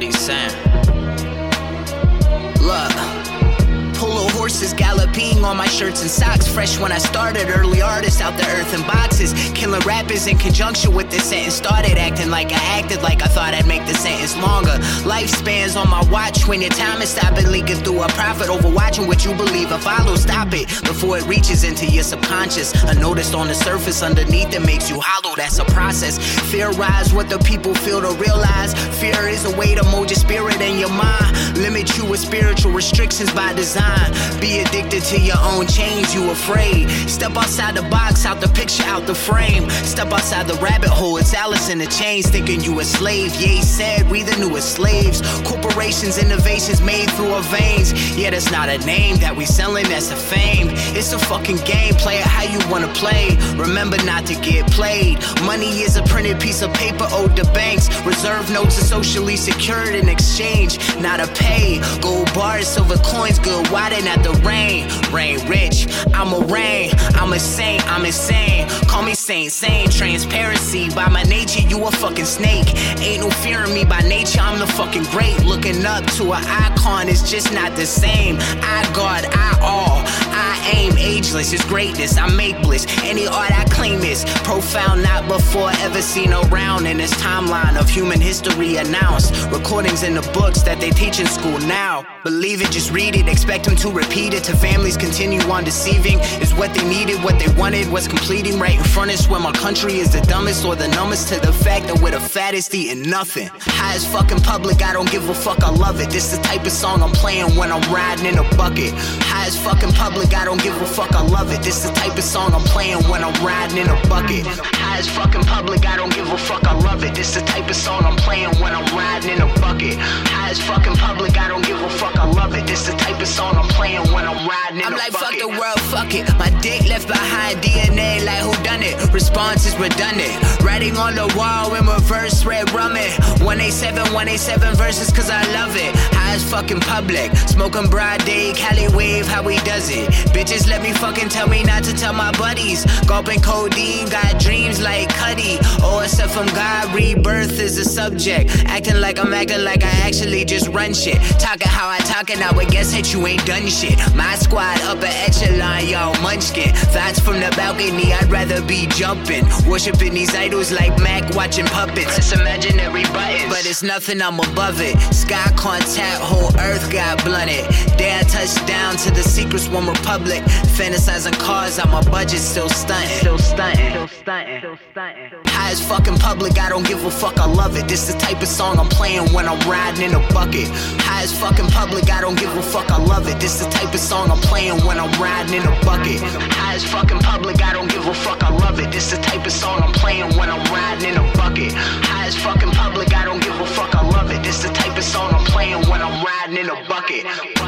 what he's saying. On my shirts and socks. Fresh when I started, early artists out the earth in boxes. Killing rappers in conjunction with this sentence. Started acting like I acted like I thought I'd make the sentence longer. Lifespans on my watch when your time is stopping, leaking through a profit over watching what you believe and follow. Stop it before it reaches into your subconscious. Unnoticed on the surface, underneath it makes you hollow. That's a process. Fear rise what the people feel to realize. Fear is a way to mold your spirit and your mind. Limit you with spiritual restrictions by design. Be addicted to your own chains, you afraid. Step outside the box, out the picture, out the frame. Step outside the rabbit hole, it's Alice in the chains, thinking you a slave. Yay said we the newest slaves. Corporations, innovations made through our veins. Yeah, that's not a name that we selling, that's a fame. It's a fucking game, play it how you wanna play. Remember not to get played. Money is a printed piece of paper owed to banks. Reserve notes are socially secured in exchange, not a pay. Gold bars, silver coins, good widen at the rain. Rain rich, I'm a rain. I'm a saint, I'm insane. Call me saint, sane. Transparency, by my nature, you a fucking snake. Ain't no fear in me by nature, I'm the fucking great. Looking up to an icon is just not the same. I God, I all. Aim ageless, it's greatness, I make bliss. Any art I claim is profound, not before ever seen around in this timeline of human history announced. Recordings in the books that they teach in school now. Believe it, just read it, expect them to repeat it. To families continue on deceiving is what they needed, what they wanted was completing right in front of us. Where my country is the dumbest or the numbest to the fact that we're the fattest eating nothing. High as fucking public, I don't give a fuck, I love it. This the type of song I'm playing when I'm riding in a bucket. High as fucking public, I don't give a fuck, I love it. This the type of song I'm playing when I'm riding in a bucket. High as fucking public, I don't give a fuck, I love it. This the type of song I'm playing when I'm riding in a bucket. High as fucking public, I don't give a fuck, I love it. This the type of song I'm playing when I'm riding in I'm a like, bucket. fuck the world, fuck it. My behind DNA, like who done it? Response is redundant. Writing on the wall in reverse, red rumming. 187, 187 verses, cause I love it. High as fucking public. Smoking broad day, Cali wave, how he does it. Bitches let me fucking tell me not to tell my buddies. Gulping codeine, got dreams like Cudi. Except from God, rebirth is the subject. Acting like I'm acting like I actually just run shit. Talking how I talk and I would guess that you ain't done shit. My squad upper echelon, y'all munchkin. From the balcony, I'd rather be jumping. Worshipping these idols like Mac watching puppets. Press imaginary buttons, but it's nothing, I'm above it. Sky contact, whole earth got blunted. Day I touch down to the secrets one republic. Fantasizing cars on my budget, still stunting. Still stunting. Still stunting. Still stunting. High as fucking public, I don't give a fuck, I love it. This the type of song I'm playing when I'm riding in a bucket. High as fucking public, I don't give a fuck, I love it. This the type of song I'm playing when I'm riding in a bucket. High as fucking public, I don't give a fuck, I love it. This the type of song I'm playing when I'm riding in a bucket.